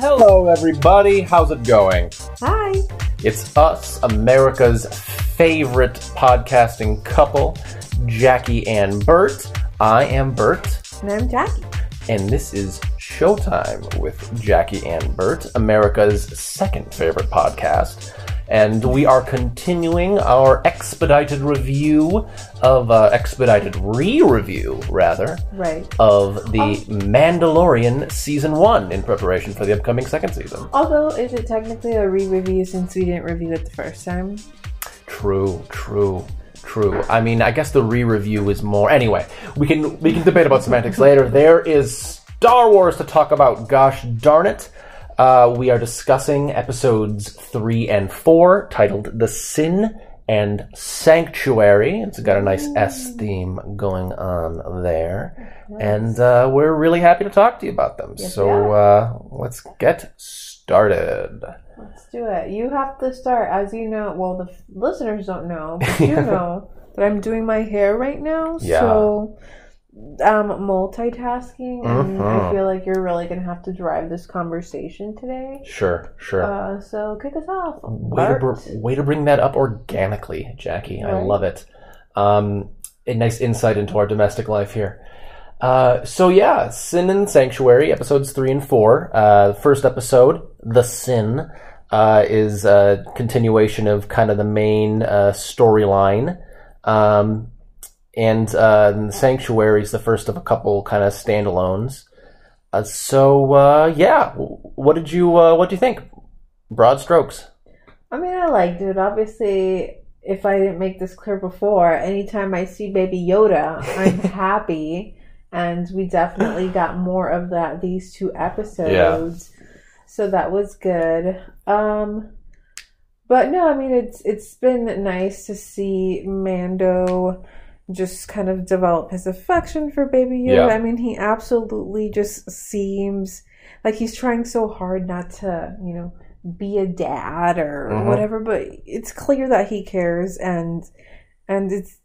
Hello, everybody. How's it going? Hi. It's us, America's favorite podcasting couple, Jackie and Bert. I am Bert, And I'm Jackie. and this is Showtime with Jackie and Bert, America's second favorite podcast. And we are continuing our expedited review of, uh, expedited re review, rather, Right. of the Mandalorian season one in preparation for the upcoming second season. Although, is it technically a re-review since we didn't review it the first time? True, true, true. I mean, I guess the re-review is more. Anyway, we can we can debate about semantics later. There is Star Wars to talk about. Gosh darn it! Uh, we are discussing episodes three and four, titled "The Sin and Sanctuary." It's got a nice S theme going on there, and uh, we're really happy to talk to you about them. Yes, so uh, let's get started. Let's do it. You have to start, as you know. Well, the f- listeners don't know, but you know that I'm doing my hair right now. Yeah. So I'm multitasking, and I Mhm. feel like you're really gonna have to drive this conversation today. Sure, sure. Uh, so kick us off. Way to, br- way to bring that up organically, Jackie. I love it. Um, a nice insight into our domestic life here. Uh, so yeah, Sin and Sanctuary, episodes three and four. Uh, first episode, The Sin, uh, is a continuation of kind of the main uh, storyline. Um, and uh, and the Sanctuary is the first of a couple kind of standalones. Uh, so uh, yeah, what did you uh, what do you think? Broad strokes. I mean, I liked it. Obviously, if I didn't make this clear before, anytime I see Baby Yoda, I'm happy. And we definitely got more of that these two episodes. Yeah. So that was good. Um but no, I mean it's it's been nice to see Mando just kind of develop his affection for Baby Yoda. Yeah. I mean, he absolutely just seems like he's trying so hard not to, you know, be a dad or Mhm. whatever, but it's clear that he cares and and it's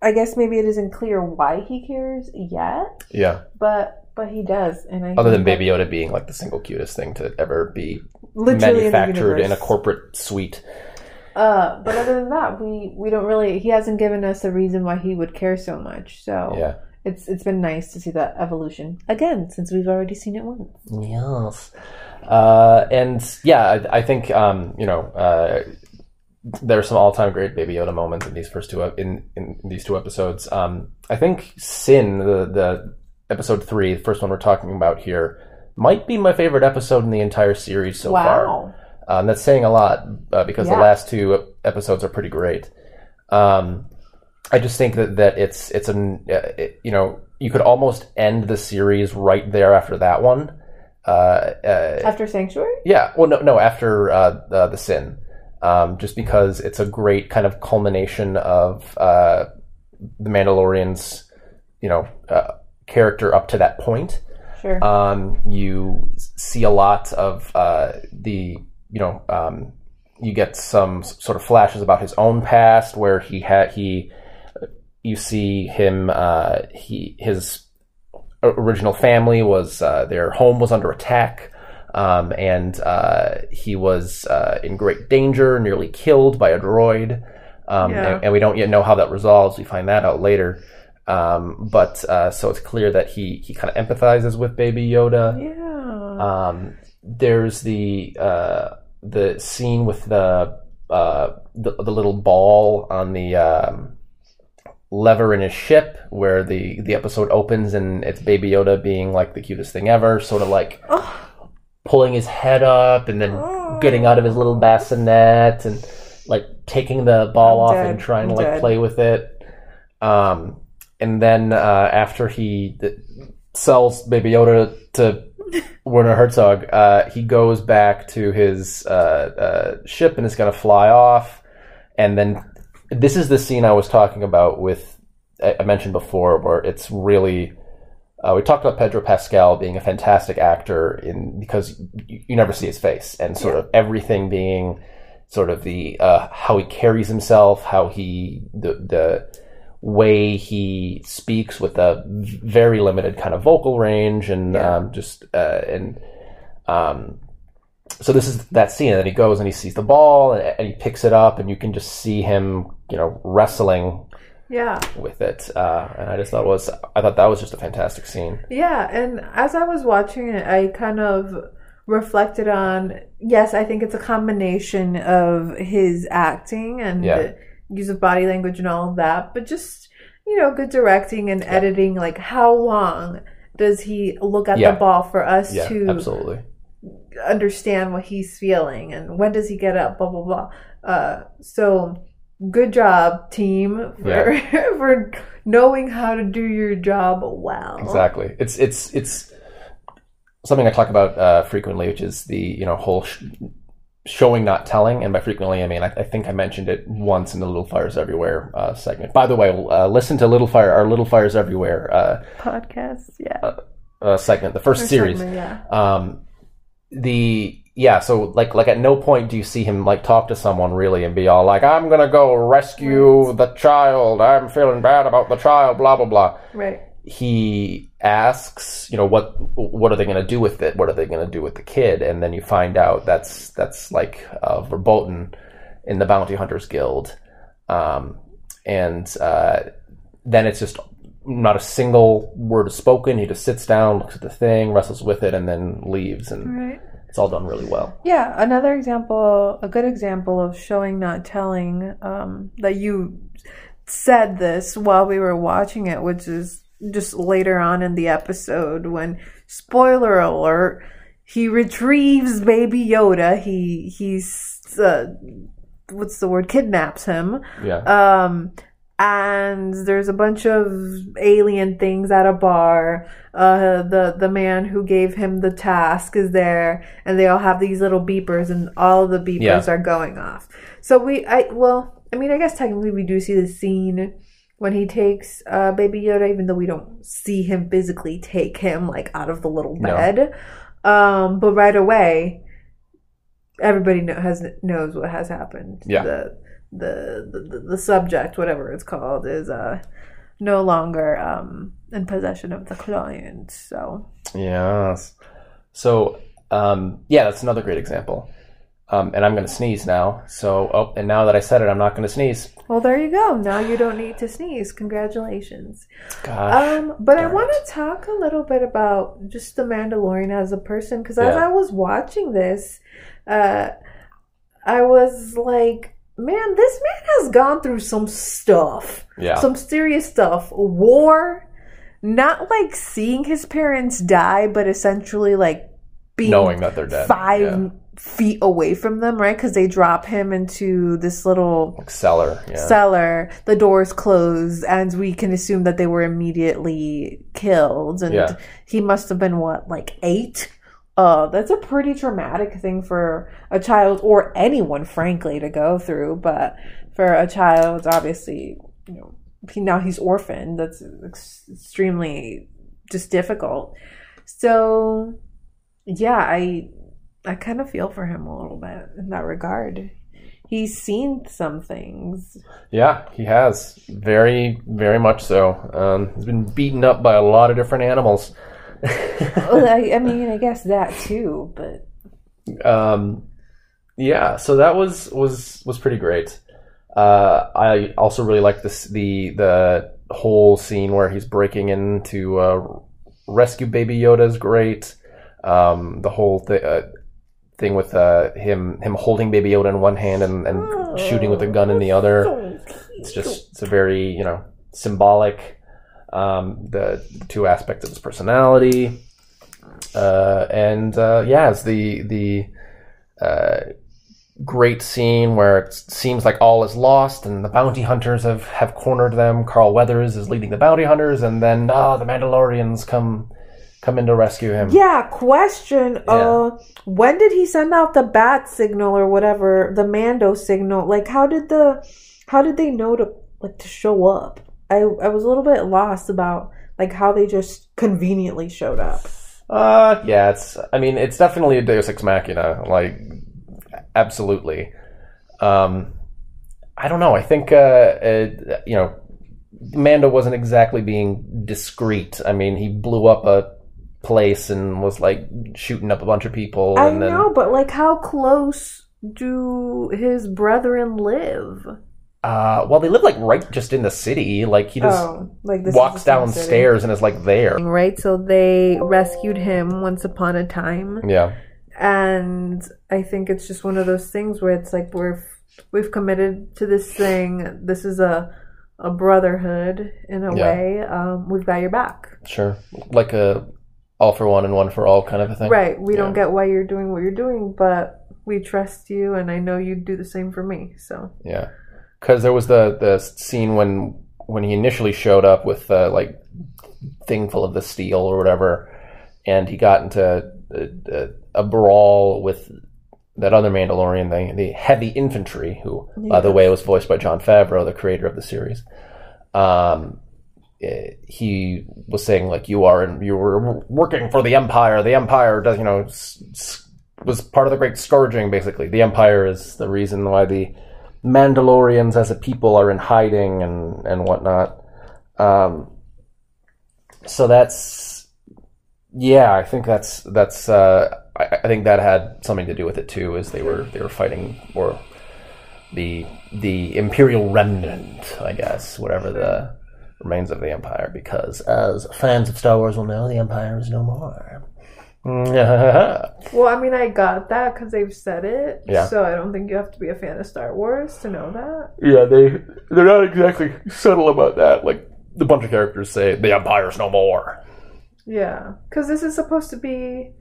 I guess maybe it isn't clear why he cares yet, Yeah. but but he does and I Other than Baby Yoda being like the single cutest thing to ever be literally in manufactured in, a corporate suite. Uh, but other than that, we we don't really. He hasn't given us a reason why he would care so much. So Yeah. it's it's been nice to see that evolution again since we've already seen it once. Yes. Uh, and yeah, I, I think um, you know uh, there are some all-time great Baby Yoda moments in these first two in in these two episodes. Um, I think Sin, the the episode three, the first one we're talking about here, might be my favorite episode in the entire series so far. Um, that's saying a lot uh, because the last two episodes are pretty great. Um, I just think that, that it's it's an uh, it, you know you could almost end the series right there after that one. Uh, uh, After Sanctuary, yeah, well, no, no, after uh, the, the sin, um, just because it's a great kind of culmination of uh, the Mandalorian's you know uh, character up to that point. sure. Um, you see a lot of uh, the, you know, um, you get some sort of flashes about his own past where he had he, you see him, uh, he his original family was uh, their home was under attack. Um, and uh, he was uh, in great danger, nearly killed by a droid. Um, Yeah. and, and we don't yet know how that resolves. We find that out later. Um, but uh, so it's clear that he he kind of empathizes with Baby Yoda. yeah. Um, there's the uh, the scene with the, uh, the the little ball on the um, lever in his ship, where the the episode opens and it's Baby Yoda being like the cutest thing ever, sort of like Oh. pulling his head up and then Oh. getting out of his little bassinet and like taking the ball I'm off dead. and trying to I'm like dead. play with it. Um, and then uh, after he th- sells Baby Yoda to Werner Herzog, uh, he goes back to his uh, uh, ship and is going to fly off. And then this is the scene I was talking about with I I mentioned before, where it's really. Uh, we talked about Pedro Pascal being a fantastic actor in because you, you never see his face and sort of everything being sort of the uh, how he carries himself, how he the the way he speaks with a very limited kind of vocal range and Yeah. um, just uh, and Um, so this is that scene, and then he goes and he sees the ball, and, and he picks it up, and you can just see him, you know, wrestling Yeah. with it. Uh, and I just thought it was, I thought that was just a fantastic scene. Yeah, and as I was watching it, I kind of reflected on yes, I think it's a combination of his acting and Yeah. Use of body language and all of that, but just you know, good directing and editing. Like, how long does he look at Yeah. the ball for us Yeah, to absolutely. understand what he's feeling, and when does he get up? Blah blah blah. Uh, so. Good job, team, for, for knowing how to do your job well. Exactly. It's it's it's something I talk about uh, frequently, which is the you know whole sh- showing not telling, and by frequently I mean I, I think I mentioned it once in the Little Fires Everywhere uh, segment. By the way, uh, listen to Little Fire our Little Fires Everywhere uh, Podcast, yeah. uh, segment, the first series. segment, yeah. Um, the yeah, so like like at no point do you see him like talk to someone really and be all like, "I'm gonna go rescue the child. I'm feeling bad about the child." Blah blah blah. Right. he asks, you know, what what are they going to do with it? What are they going to do with the kid? And then you find out that's that's like uh, verboten in the Bounty Hunters Guild, um, and uh, then it's just not a single word is spoken. He just sits down, looks at the thing, wrestles with it, and then leaves, and Right. it's all done really well. Yeah, another example, a good example of showing not telling, um, that you said this while we were watching it, which is just later on in the episode when, spoiler alert, he retrieves baby Yoda. He, he's, uh, what's the word, kidnaps him. Yeah, Um, and there's a bunch of alien things at a bar. Uh, the the man who gave him the task is there, and they all have these little beepers, and all the beepers Yeah. are going off. So we, I well, I mean, I guess technically we do see the scene when he takes uh, Baby Yoda, even though we don't see him physically take him like out of the little No. bed. Um, but right away, everybody know, has knows what has happened. Yeah. The, the the the subject, whatever it's called, is uh no longer um in possession of the client. So yes. So um, yeah, that's another great example. Um, and I'm going to sneeze now. So, oh, and now that I said it, I'm not going to sneeze. well, there you go. Now you don't need to sneeze. Congratulations. Gosh. Um, but I want to talk a little bit about just the Mandalorian as a person because as Yeah. I was watching this, uh, I was like, man, this man has gone through some stuff, yeah. some serious stuff, war. Not like seeing his parents die, but essentially like being knowing that they're dead. five Yeah. Feet away from them, right? Because they drop him into this little Like cellar. Yeah. cellar, the doors close, and we can assume that they were immediately killed. And Yeah. he must have been what, like eight? Uh, that's a pretty traumatic thing for a child or anyone, frankly, to go through. But for a child, obviously, you know, he, now he's orphaned. That's ex- extremely just difficult. So, yeah, I I kind of feel for him a little bit in that regard. He's seen some things. yeah, he has. Very, very much so. Um, he's been beaten up by a lot of different animals. well, I, I mean, I guess that too, but um, yeah, so that was was was pretty great. Uh, I also really like this the the whole scene where he's breaking into uh, rescue Baby Yoda is great. Um, the whole thi- uh, thing with uh, him him holding Baby Yoda in one hand and, and shooting with a gun in the other. It's just it's a very you know symbolic. Um, the, the two aspects of his personality, uh, and uh, yeah, it's the the uh, great scene where it seems like all is lost and the bounty hunters have, have cornered them. Carl Weathers is leading the bounty hunters, and then ah, the Mandalorians come come in to rescue him. yeah. Question: Uh, when did he send out the bat signal or whatever, the Mando signal? Like, how did the, how did they know to like to show up? I I was a little bit lost about like how they just conveniently showed up. Uh, yeah, it's. I mean, it's definitely a Deus Ex Machina. Like, absolutely. Um, I don't know. I think uh, uh, you know, Mando wasn't exactly being discreet. I mean, he blew up a place and was like shooting up a bunch of people. I then, know, but like, how close do his brethren live? Uh, well, they live like right just in the city. Like he just oh, like walks just in the city. downstairs and is like there. Right, so they rescued him once upon a time, Yeah, and I think it's just one of those things where it's like we're we've committed to this thing. This is a a brotherhood in a Yeah. way. Um, we've got your back. sure. Like a all for one and one for all kind of a thing. Right. We don't get why you're doing what you're doing, but we trust you, and I know you'd do the same for me. So Yeah, because there was the the scene when when he initially showed up with the like thing full of the steel or whatever, and he got into a, a, a brawl with that other Mandalorian, the the heavy infantry, who by the way was voiced by Jon Favreau, the creator of the series. Um, he was saying like you are and you were working for the Empire. The Empire does you know was part of the Great Scourging. Basically, the Empire is the reason why the Mandalorians as a people are in hiding and and whatnot. Um, so that's yeah, I think that's that's uh, I, I think that had something to do with it too, as they were they were fighting or the the Imperial remnant, I guess, whatever the remains of the Empire. Because as fans of Star Wars will know, the Empire is no more. yeah, mm, Well, I mean, I got that because they've said it. Yeah. So I don't think you have to be a fan of Star Wars to know that. Yeah, they they're not exactly subtle about that. Like the bunch of characters say, the Empire's no more. Yeah. Because this is supposed to be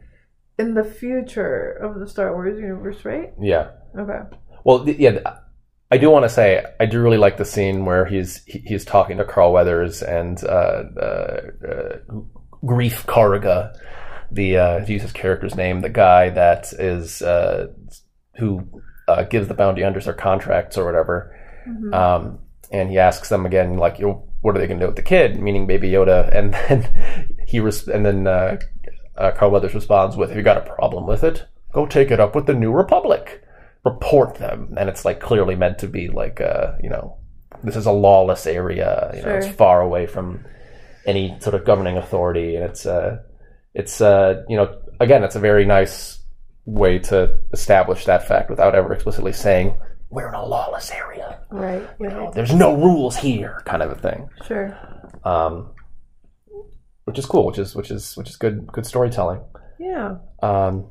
in the future of the Star Wars universe, right? Yeah. Okay. Well, yeah, th- I do want to say I do really like the scene where he's he- he's talking to Carl Weathers and uh, uh, uh, Greef Karga, the uh, use his character's name, the guy that is uh, who uh, gives the bounty hunters their contracts or whatever. Mhm. Um, and he asks them again, like, what are they going to do with the kid? Meaning Baby Yoda. And then he res- and then uh, uh, Carl Weathers responds with, "If you got a problem with it, go take it up with the New Republic. Report them." And it's like clearly meant to be like, uh, you know, this is a lawless area. You know, it's far away from any sort of governing authority, and it's uh, it's uh, you know, again, it's a very nice way to establish that fact without ever explicitly saying we're in a lawless area. Right. You know, Right. there's no rules here, kind of a thing. Sure. Um, which is cool. Which is which is which is good good storytelling. Yeah. Um,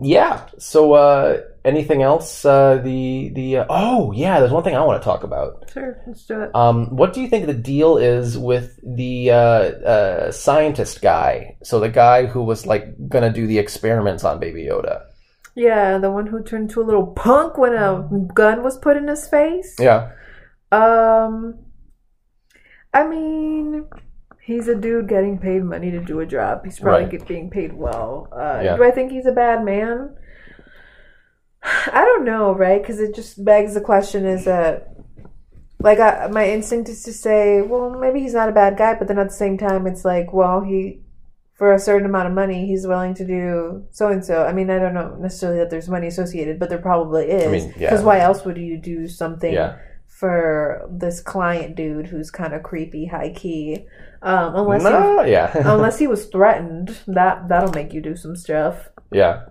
yeah. So, uh, anything else? Uh, the the uh, oh yeah, there's one thing I want to talk about. Sure. Let's do it. Um, what do you think the deal is with the uh, uh, scientist guy? So the guy who was like gonna do the experiments on Baby Yoda. Yeah, the one who turned to a little punk when a gun was put in his face. Yeah. Um, I mean, he's a dude getting paid money to do a job. He's probably Right. get, being paid well. Uh, Yeah. Do I think he's a bad man? I don't know, right? Because it just begs the question: Is that like I, my instinct is to say, well, maybe he's not a bad guy, but then at the same time, it's like, well, he for a certain amount of money, he's willing to do so and so. I mean, I don't know necessarily that there's money associated, but there probably is. mean, yeah. Because why else would you do something Yeah. for this client dude who's kind of creepy, high key? Um, unless he, yeah. unless he was threatened, that that'll make you do some stuff. yeah.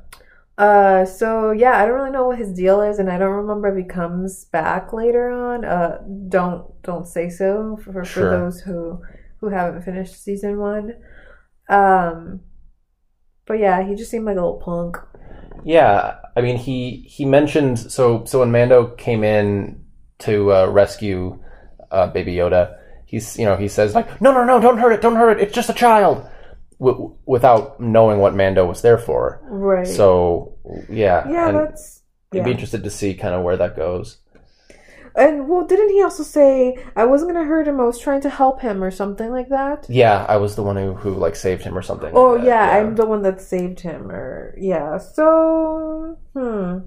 Uh, so yeah, I don't really know what his deal is, and I don't remember if he comes back later on. Uh, don't don't say so for for Sure. those who who haven't finished season one. Um, but yeah, he just seemed like a little punk. Yeah, I mean he he mentioned so so when Mando came in to uh, rescue uh, Baby Yoda, he's you know he says like no no no don't hurt it don't hurt it it's just a child, w- without knowing what Mando was there for. Right. So yeah, yeah, and that's I'd be interested to see kind of where that goes. And well, didn't he also say I wasn't gonna hurt him? I was trying to help him or something like that. Yeah, I was the one who who like saved him or something. Oh like that, yeah, I'm the one that saved him. Or yeah, so hmm,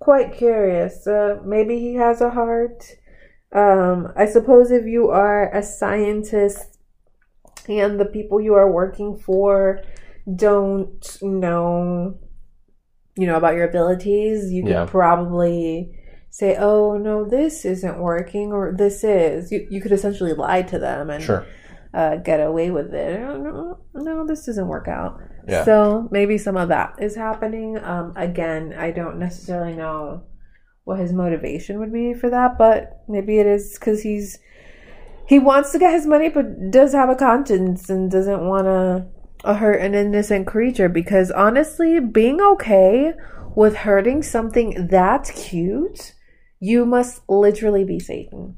quite curious. Uh, maybe he has a heart. Um, I suppose if you are a scientist and the people you are working for don't know, you know, about your abilities, you could probably say, "Oh no, this isn't working," or "This is." You you could essentially lie to them and sure. uh, get away with it. No, no, this doesn't work out. Yeah. So maybe some of that is happening. Um, again, I don't necessarily know what his motivation would be for that, but maybe it is because he's he wants to get his money, but does have a conscience and doesn't want to uh, hurt an innocent creature. Because honestly, being okay with hurting something that cute, you must literally be Satan.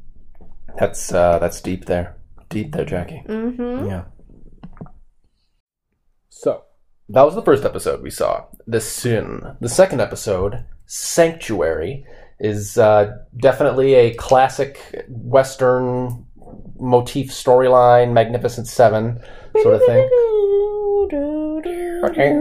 That's uh, that's deep there, deep there, Jackie. Mm-hmm. Yeah. So that was the first episode we saw. The Sin. The second episode, Sanctuary, is uh, definitely a classic Western motif storyline, Magnificent Seven sort of thing. Okay.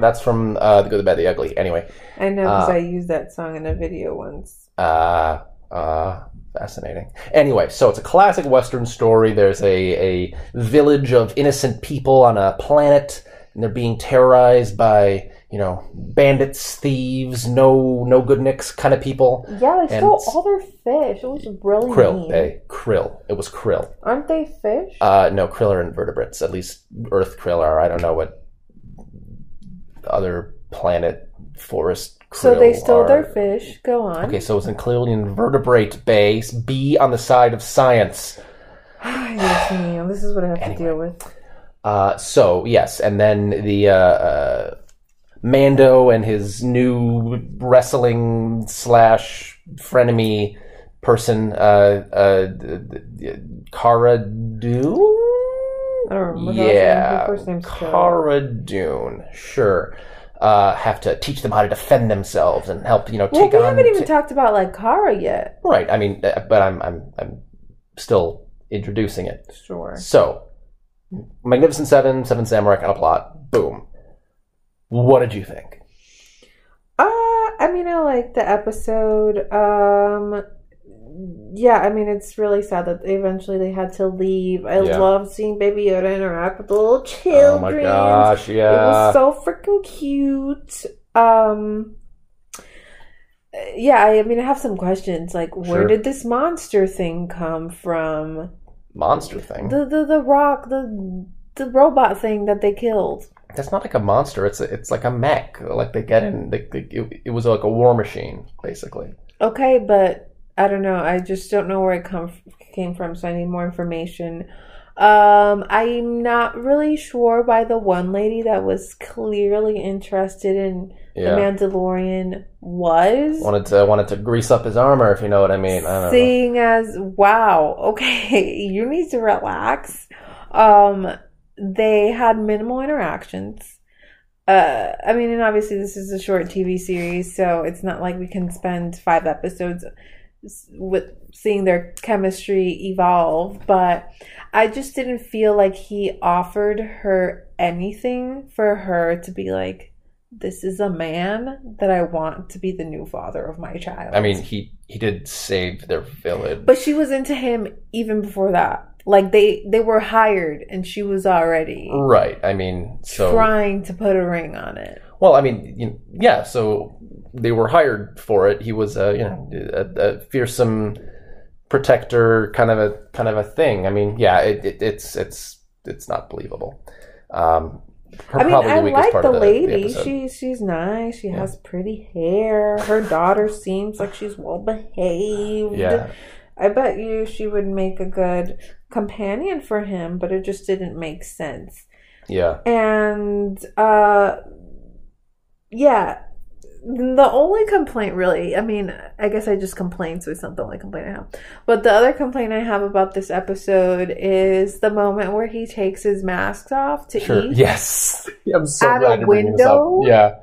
That's from uh, The Good, the Bad, the Ugly. Anyway, I know because Uh, I used that song in a video once. uh, uh, fascinating. Anyway, so it's a classic Western story. There's a, a village of innocent people on a planet, and they're being terrorized by, you know, bandits, thieves, no no good nicks kind of people. Yeah, they and stole all their fish. It was really Krill, mean. hey, krill. It was krill. Aren't they fish? Uh, no, krill are invertebrates. At least Earth krill are. I don't know what other planet forest krill so they stole are. their fish. Go on. Okay, so it's in clearly invertebrate base. B on the side of science. yes. This is what I have Anyway. to deal with. Uh, so yes, and then the uh, uh, Mando and his new wrestling slash frenemy person, uh, uh, Cara Dune. I don't remember. Yeah, Her first name's Cara. Dune. Sure. Uh, have to teach them how to defend themselves and help you know Well, take we on. haven't even t- talked about like Cara yet. right. I mean, uh, but I'm I'm I'm still introducing it. Sure. So, Magnificent Seven, Seven Samurai kind of plot. Boom. What did you think? Uh, I mean, I like the episode. Um, yeah, I mean, it's really sad that eventually they had to leave. I Yeah. love seeing Baby Yoda interact with the little children. Oh my gosh, yeah, It was so freaking cute. Um, yeah, I, I mean, I have some questions. Like, where Sure. did this monster thing come from? monster thing. The the the rock the the robot thing that they killed. That's not like a monster. It's a, it's like a mech. Like they get in. They, they, it, it was like a war machine, basically. Okay, but I don't know. I just don't know where it come came from, so I need more information. Um, I'm not really sure by the one lady that was clearly interested in Yeah. the Mandalorian was. wanted to wanted to grease up his armor, if you know what I mean. I don't know. Seeing as wow, okay, you need to relax. Um, they had minimal interactions. Uh, I mean, and obviously this is a short TV series, so it's not like we can spend five episodes with seeing their chemistry evolve. But I just didn't feel like he offered her anything for her to be like, "This is a man that I want to be the new father of my child." I mean, he he did save their village. But she was into him even before that. Like they they were hired and she was already right. I mean, so trying to put a ring on it. well, I mean, you know, yeah. So they were hired for it. He was a you know a, a fearsome protector, kind of a kind of a thing. I mean, yeah. It, it, it's it's it's not believable. Um, I mean, I like part the lady. episode. she she's nice. She Yeah. has pretty hair. Her daughter seems like she's well behaved. yeah. I bet you she would make a good companion for him, but it just didn't make sense. Yeah. And uh yeah. The only complaint really, I mean, I guess I just complained, so it's not the only complaint I have. But the other complaint I have about this episode is the moment where he takes his mask off to Sure. eat, Yes. I'm so At a glad you're this up. window? Yeah.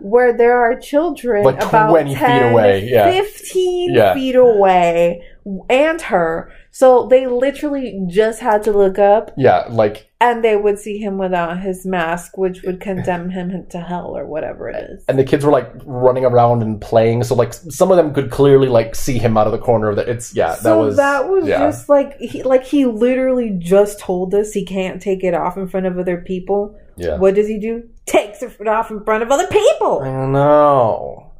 where there are children Like about 20 feet away, yeah. 15 Yeah. feet away, and her. So they literally just had to look up Yeah. Like, and they would see him without his mask, which would condemn him to hell or whatever it is. and the kids were like running around and playing. So like some of them could clearly like see him out of the corner of the. It's yeah. That so was that was yeah. just like he like he literally just told us he can't take it off in front of other people. yeah. What does he do? Takes it off in front of other people. I know.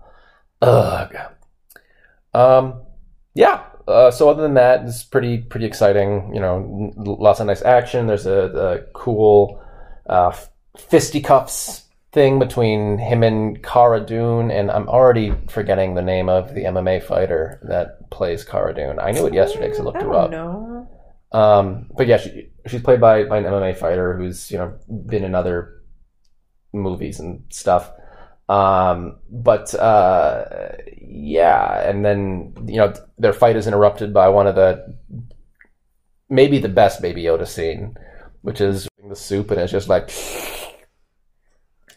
Ugh. Um. Yeah. Uh, so other than that, it's pretty pretty exciting. You know, lots of nice action. There's a, a cool uh, fisticuffs thing between him and Cara Dune, and I'm already forgetting the name of the MMA fighter that plays Cara Dune. I knew it yesterday because I looked I her don't up. know. Um, but yeah, she, she's played by, by an MMA fighter who's you know been in other movies and stuff. Um, but uh, yeah, and then you know their fight is interrupted by one of the maybe the best Baby Yoda scene, which is the soup, and it's just like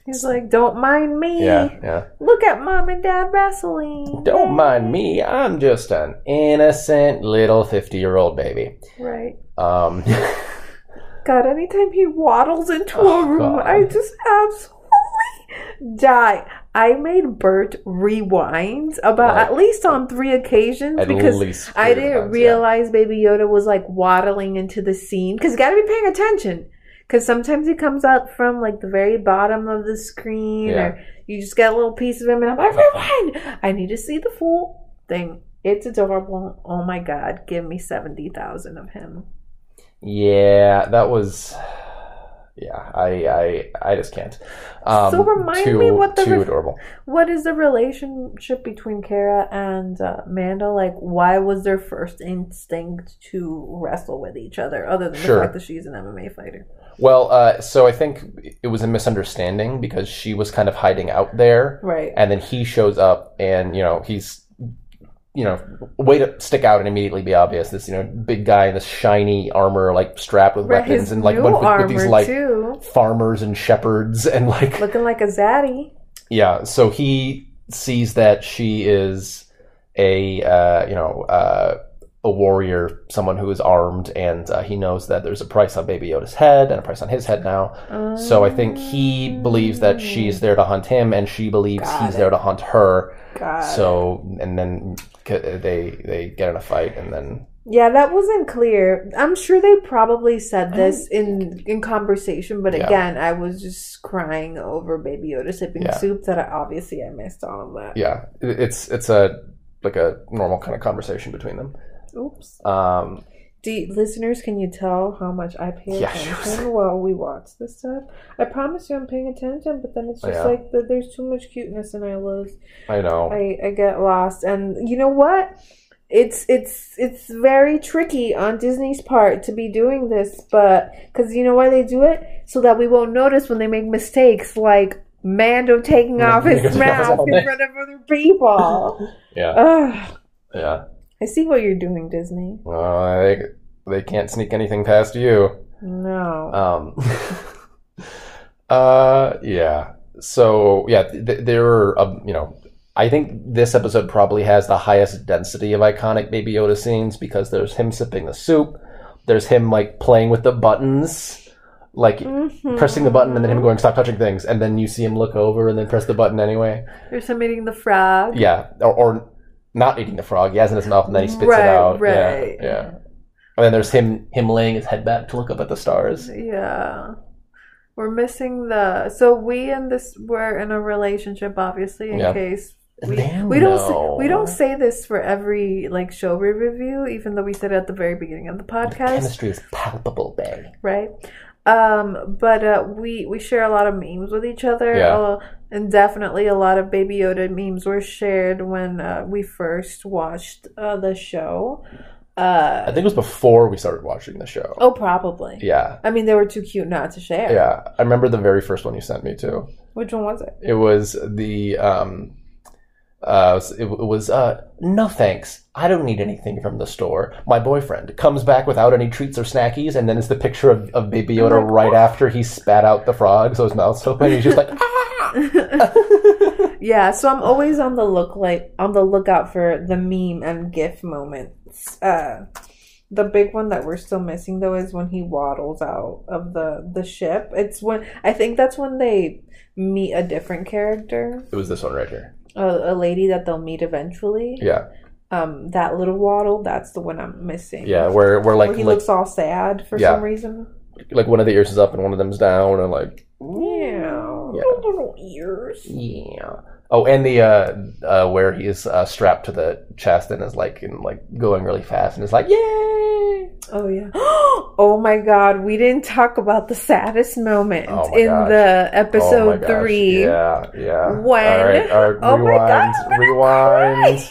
He's like, "Don't mind me. yeah, yeah. Look at mom and dad wrestling. Don't mind me, I'm just an innocent little fifty-year-old baby. Right. Um, God, anytime he waddles into Oh, a room, God. I just absolutely die. I made Bert rewind about Right. at least on three occasions at because I didn't times, yeah. realize Baby Yoda was like waddling into the scene because you got to be paying attention. Because sometimes he comes out from like the very bottom of the screen, Yeah. or you just get a little piece of him, and I'm like, rewind! I need to see the full thing. It's adorable. Oh my god, give me 70,000 of him. Yeah, that was. Yeah, I I I just can't. Um, So remind too, me what the too re- adorable. What is the relationship between Cara and uh, Mando? Like, why was their first instinct to wrestle with each other, other than Sure. the fact that she's an MMA fighter? Well, uh, so I think it was a misunderstanding because she was kind of hiding out there, Right. and then he shows up, and you know he's, you know, way to stick out and immediately be obvious. This you know big guy in this shiny armor, like strapped with Right, weapons, and like with, with, these like too, farmers and shepherds, and like looking like a zaddy. Yeah, so he sees that she is a uh, you know uh, a warrior, someone who is armed, and uh, he knows that there's a price on Baby Yoda's head and a price on his head now. So I think he believes that she's there to hunt him, and she believes he's it. there to hunt her. God. So and then they they get in a fight, and then Yeah, that wasn't clear. I'm sure they probably said this in in conversation, but Yeah. again, I was just crying over Baby Yoda sipping Yeah. soup that I, obviously I missed all of that. yeah, it's it's a like a normal kind of conversation between them. Oops. Um, Do listeners, can you tell how much I pay Yeah, attention while we watch this stuff? I promise you, I'm paying attention, but then it's just Yeah. like that. There's too much cuteness, and I lose. I know. I I get lost, and you know what? It's it's it's very tricky on Disney's part to be doing this, but because you know why they do it so that we won't notice when they make mistakes, like Mando taking off his because he has mask in front of other people. yeah, Ugh. yeah. I see what you're doing, Disney. Well, they they can't sneak anything past you. No. Um, uh, yeah. So yeah, th- there are um, you know, I think this episode probably has the highest density of iconic Baby Yoda scenes because there's him sipping the soup, there's him like playing with the buttons, like Mhm. pressing the button and then him going stop touching things, and then you see him look over and then press the button anyway. There's him eating the frog. Yeah, or, or not eating the frog. He has it in his mouth and then he spits Right, it out. right. Yeah, yeah. And then there's him him laying his head back to look up at the stars. Yeah. We're missing the so we and this we're in a relationship obviously in Yeah. case we, we don't say, we don't say this for every like show we review even though we said it at the very beginning of the podcast Chemistry is palpable, babe. right um but uh we we share a lot of memes with each other Yeah. uh, and definitely a lot of baby yoda memes were shared when uh, we first watched uh, the show Uh I think it was before we started watching the show. oh probably Yeah, i mean they were too cute not to share yeah. I remember the very first one you sent me too. which one was it It was the um, uh, it was uh, no thanks. I don't need anything from the store. My boyfriend comes back without any treats or snackies, and then it's the picture of, of Baby Yoda right after he spat out the frog, so his mouth's open. And he's just like, yeah, so I'm always on the look like on the lookout for the meme and GIF moments. Uh, the big one that we're still missing though is when he waddles out of the the ship. It's when I think that's when they meet a different character, it was this one right here. A, a lady that they'll meet eventually. Yeah, Um, that little waddle, that's the one I'm missing. yeah. Where where like where he like, looks all sad for Yeah. some reason. like one of the ears is up and one of them's down, and like Yeah, Yeah. little ears. Yeah. Oh, and the uh, uh, where he is uh, strapped to the chest and is like and like going really fast and is like, yay! Oh yeah. Oh my god, we didn't talk about the saddest moment Oh in gosh. the Oh episode gosh. three. Yeah, yeah. When all right, all right, oh my god, rewind, rewind.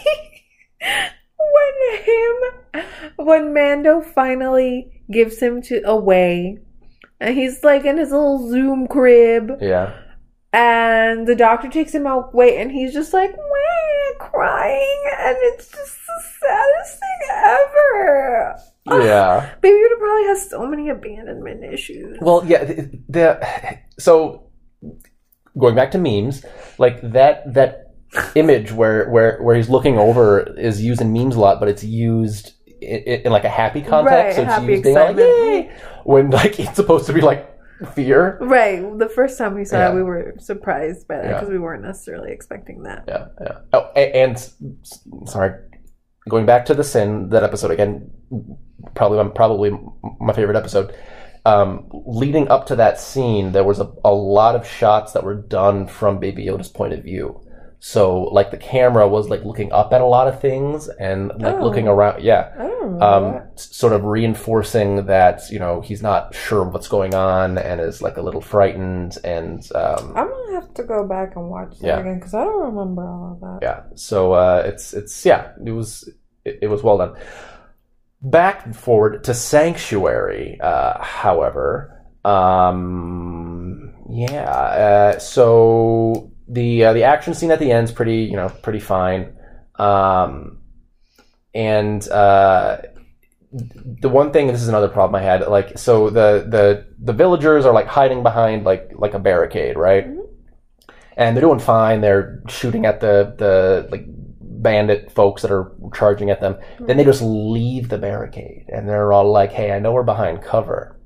when him when Mando finally gives him to away and he's like in his little Zoom crib Yeah, and the doctor takes him away and he's just like crying and it's just the saddest thing ever. yeah. Baby Yoda probably has so many abandonment issues. Well, yeah. The, the so going back to memes, like that that image where where where he's looking over is used in memes a lot, but it's used in, in like a happy context. Right, so it's happy used being like, excitement. yay, when like it's supposed to be like fear. Right. The first time we saw Yeah. it, we were surprised by that Yeah. because we weren't necessarily expecting that. Yeah, yeah. Oh, a- and, sorry, going back to the sin that episode again. Probably, probably my favorite episode. Um, leading up to that scene, there was a, a lot of shots that were done from Baby Yoda's point of view. So, like the camera was like looking up at a lot of things and like Oh. looking around. Yeah, I um, sort of reinforcing that you know he's not sure what's going on and is like a little frightened and um, I'm gonna have to go back and watch that Yeah. again because I don't remember all of that. yeah so uh it's it's yeah it was it, it was well done back and forward to sanctuary uh however um yeah uh, so the uh, the action scene at the end is pretty you know pretty fine. Um and uh the one thing this is another problem i had like so the the the villagers are like hiding behind like like a barricade right? Mhm. and they're doing fine. They're shooting at the the like bandit folks that are charging at them. Then they just leave the barricade and they're all like hey i know we're behind cover.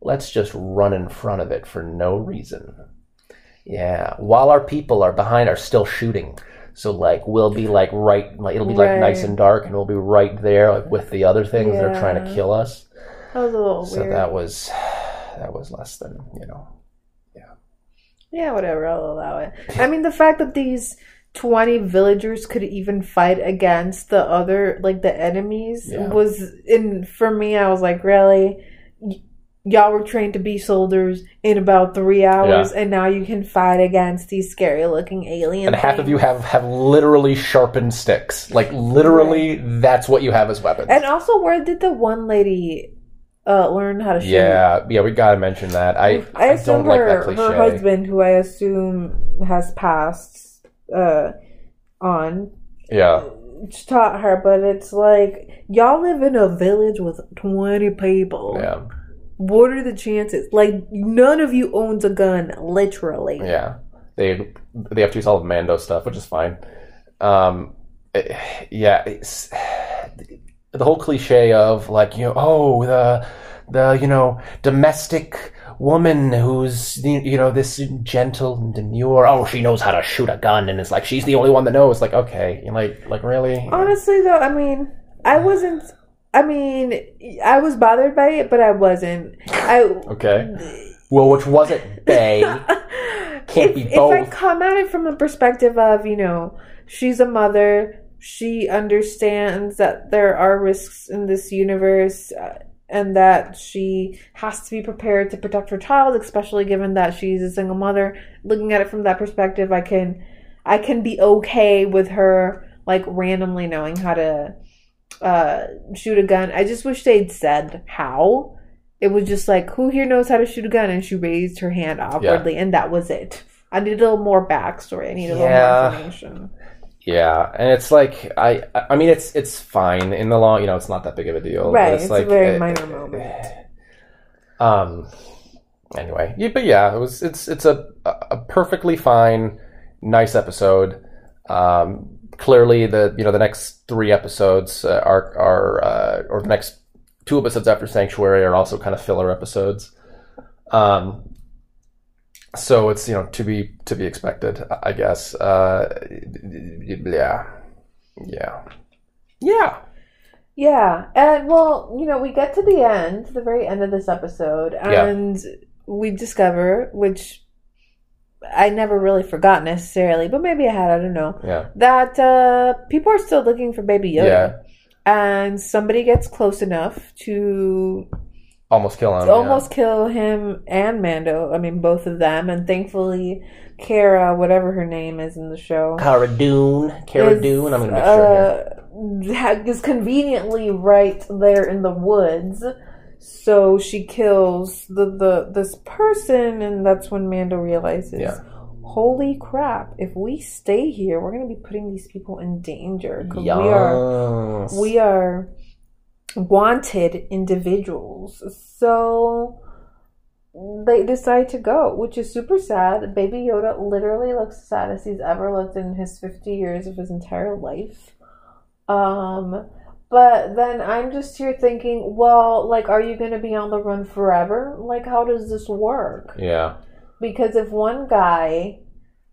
Let's just run in front of it for no reason yeah while our people are behind are still shooting so like we'll be like right like it'll be like nice and dark and we'll be right there like with the other things that are trying to kill us That was a little so weird. that was that was less than you know yeah. Yeah, whatever. I'll allow it. I mean, the fact that these 20 villagers could even fight against the other, like the enemies, Yeah. was in for me. I was like, really? Y'all were trained to be soldiers in about three hours, and now you can fight against these scary looking aliens. and half of you have have literally sharpened sticks. Like literally that's what you have as weapons. And also, where did the one lady uh, learn how to shoot? yeah yeah we gotta mention that. I I i, assume don't like her, that cliche. her husband, who I assume has passed uh, on, yeah. taught her, but it's like y'all live in a village with 20 people. yeah What are the chances? Like none of you owns a gun, literally. yeah they they have to use all of mando stuff which is fine um eh, yeah it's, the whole cliche of like you know oh the the you know domestic woman who's you know this gentle and demure oh she knows how to shoot a gun and it's like she's the only one that knows like okay like like really Honestly, though, I mean, I wasn't. I mean, I was bothered by it, but I wasn't. I okay well which was it bay Can't if, be If both. I come at it from the perspective of, you know, she's a mother, she understands that there are risks in this universe, uh, and that she has to be prepared to protect her child, especially given that she's a single mother. Looking at it from that perspective, I can, I can be okay with her like randomly knowing how to uh, shoot a gun. I just wish they'd said how. It was just like, who here knows how to shoot a gun? And she raised her hand awkwardly, and that was it. I need a little more backstory. I need a Yeah. little more information. Yeah, and it's like I I mean it's it's fine in the long you know it's not that big of a deal. Right, It's, it's a very eh, minor moment. Um. Anyway, yeah, but yeah, it was it's it's a a perfectly fine, nice episode. Um. Clearly, the you know the next three episodes uh, are are uh, or the next two episodes after Sanctuary are also kind of filler episodes. Um. So it's you know to be to be expected, I guess. Uh, yeah, yeah, yeah. Yeah, and well, you know, we get to the end, the very end of this episode, Yeah. and we discover, which I never really forgot necessarily, but maybe I had, I don't know. Yeah. That uh, people are still looking for Baby Yoda. Yeah. And somebody gets close enough to Almost kill him. almost kill him and Mando. I mean, both of them. And thankfully, Cara, whatever her name is in the show, Cara Dune. Cara is, Dune. I'm going to make sure uh, is conveniently right there in the woods. So she kills the, the this person, and that's when Mando realizes, Yeah. "Holy crap! If we stay here, we're going to be putting these people in danger. 'cause we are we are wanted individuals. So they decide to go, which is super sad. Baby Yoda literally looks the saddest he's ever looked in his 50 years of his entire life. Um, but then I'm just here thinking, well, like, are you going to be on the run forever? Like, how does this work? Yeah. Because if one guy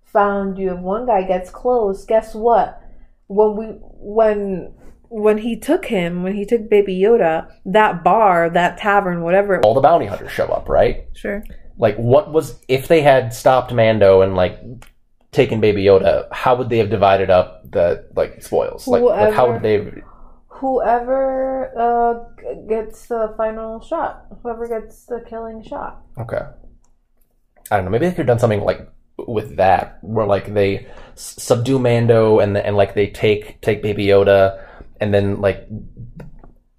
found you, if one guy gets close, guess what? When we when when he took him, when he took Baby Yoda, that bar, that tavern, whatever. It, All the bounty hunters show up, right? sure. Like, what was if they had stopped Mando and like taken Baby Yoda? How would they have divided up the like spoils? Like, like how would they? Whoever uh, gets the final shot, whoever gets the killing shot. Okay. I don't know. Maybe they could have done something like with that, where like they s- subdue Mando and and like they take take Baby Yoda, and then like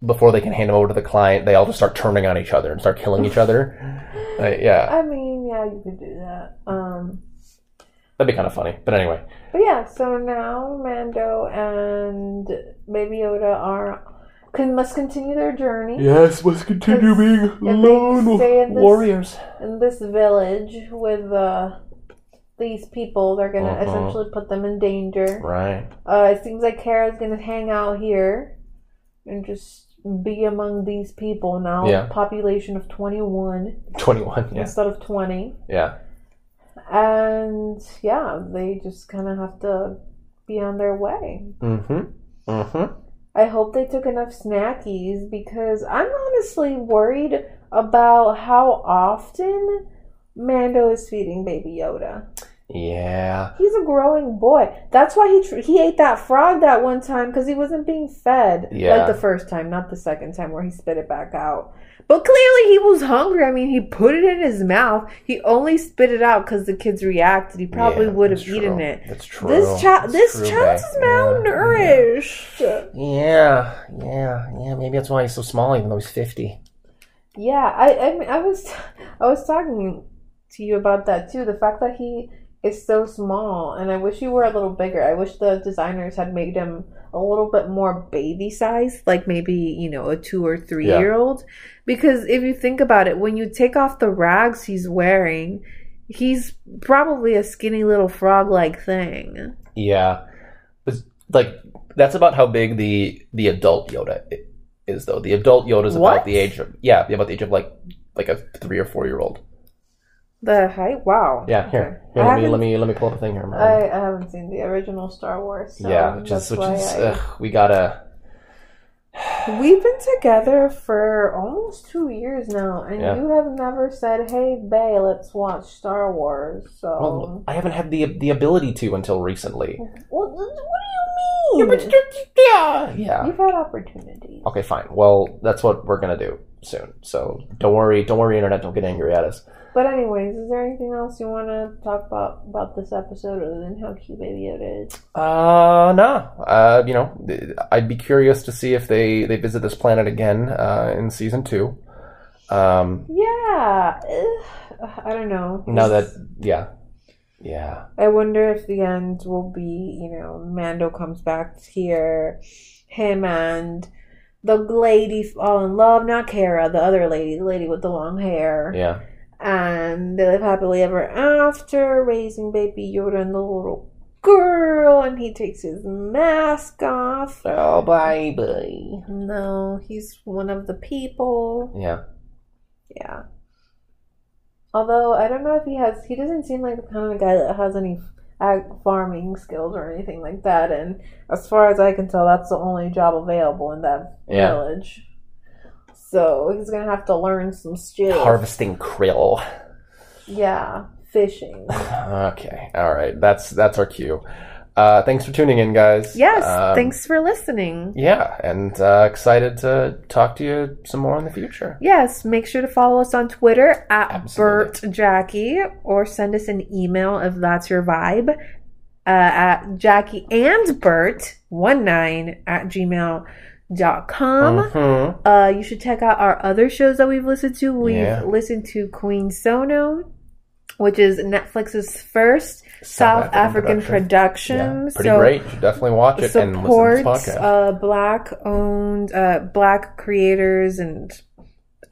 before they can hand him over to the client, they all just start turning on each other and start killing each other. Uh, yeah, I mean, yeah, you could do that. Um, that'd be kind of funny. But anyway, but yeah, so now Mando and Baby Yoda are can must continue their journey. yes, let's continue being stay in this- warriors. in this village with uh, these people. They're gonna Uh-huh. essentially put them in danger. Right. Uh, it seems like Cara's gonna hang out here and just be among these people now. Yeah. Population of twenty one Twenty-one. Yeah. instead of twenty, Yeah. And yeah, they just kind of have to be on their way. Mm-hmm. Mm-hmm. I hope they took enough snackies because I'm honestly worried about how often Mando is feeding Baby Yoda. Yeah. He's a growing boy. That's why he tr- he ate that frog that one time because he wasn't being fed. Yeah. Like the first time, not the second time where he spit it back out. But clearly he was hungry. I mean, he put it in his mouth. He only spit it out because the kids reacted. He probably Yeah, would have true. it. That's true. This child, this true, child is Yeah, malnourished. Yeah, yeah, yeah. Maybe that's why he's so small, even though he's fifty. Yeah, I, I mean, I was, I was talking to you about that too. The fact that he is so small, and I wish he were a little bigger. I wish the designers had made him a little bit more baby size, like maybe you know a two or three Yeah. year old. Because if you think about it, when you take off the rags he's wearing, he's probably a skinny little frog like thing. Yeah, but like that's about how big the the adult Yoda is, though. The adult Yoda is about the age of yeah, about the age of like like a three or four year old. The height, wow. Yeah, here, Okay. here let me let me let me pull up a thing here. man. I, I haven't seen the original Star Wars. So yeah, which that's which is I- ugh, we gotta We've been together for almost two years now, and Yeah. you have never said, "Hey, Bay, let's watch Star Wars." So, well, I haven't had the the ability to until recently. what, what do you mean? Yeah, yeah. You've had opportunities. Okay, fine. Well, that's what we're gonna do soon. So don't worry, don't worry, internet. Don't get angry at us. But anyways, is there anything else you want to talk about about this episode other than how cute Baby Yoda is? Uh, no. Uh, you know, I'd be curious to see if they they visit this planet again uh, in season two. Um, Yeah, I don't know. now that yeah, yeah, I wonder if the end will be, you know, Mando comes back here, him and the lady fall in love, not Cara, the other lady, the lady with the long hair. yeah, And they live happily ever after, raising baby Yoda and the little girl, and he takes his mask off. oh bye. No, he's one of the people. Yeah, Yeah. Although I don't know if he has, he doesn't seem like the kind of guy that has any farming skills or anything like that. And as far as I can tell, that's the only job available in that Yeah. village. So he's gonna have to learn some skills. harvesting krill. Yeah, fishing. Okay, all right. That's that's our cue. Uh, thanks for tuning in, guys. Yes, Um, thanks for listening. Yeah, and uh, excited to talk to you some more in the future. Yes, make sure to follow us on Twitter at Absolutely. Bert Jackie or send us an email if that's your vibe uh, at Jackie and Bert 19 at gmail.com. Mhm. Uh, you should check out our other shows that we've listened to. We've Yeah. listened to Queen Sono, which is Netflix's first South, African, production. Yeah, pretty so great. You should definitely watch it and listen to supports uh, black owned, uh, black creators and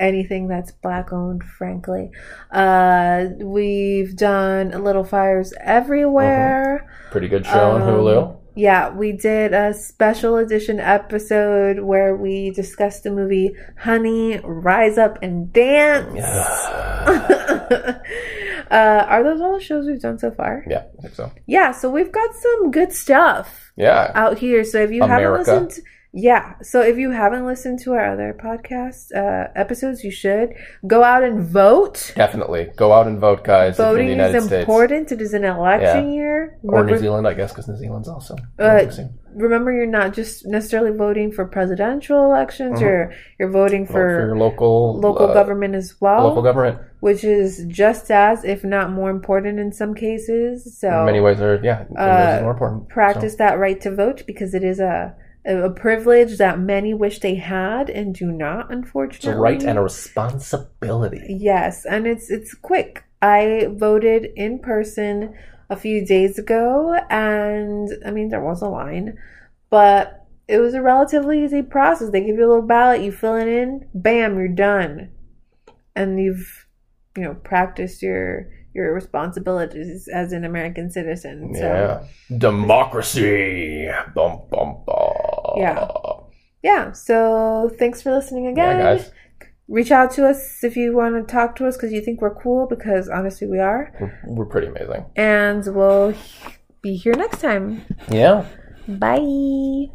anything that's black owned. Frankly, uh, we've done Little Fires Everywhere. pretty good show on um, Hulu. Yeah, we did a special edition episode where we discussed the movie Honey, Rise Up and Dance. uh, are those all the shows we've done so far? Yeah, I think so. Yeah, so we've got some good stuff Yeah. out here. So if you haven't America. listened, yeah. So if you haven't listened to our other podcast uh, episodes, you should go out and vote. Definitely. Go out and vote, guys. Voting the United is States. important. It is an election Yeah. year. Or New Remember- Zealand, I guess, because New Zealand's also. Uh, remember you're not just necessarily voting for presidential elections Mhm. you're you're voting Vote for for your local local uh, government as well Local government. which is just as if not more important in some cases so in many ways are yeah, in many ways uh, more important. practice that right to vote because it is a a privilege that many wish they had and do not So, it's unfortunately a right and a responsibility. Yes, and it's it's quick. I voted in person a few days ago and I mean there was a line, but it was a relatively easy process. They give you a little ballot, you fill it in, bam, you're done. And you've you know practiced your your responsibilities as an American citizen. So Yeah. Democracy. Bum, bum, bum. Yeah. yeah, so thanks for listening again. Yeah, guys. Reach out to us if you want to talk to us because you think we're cool because honestly we are. We're, we're pretty amazing. and we'll be here next time. Yeah. Bye.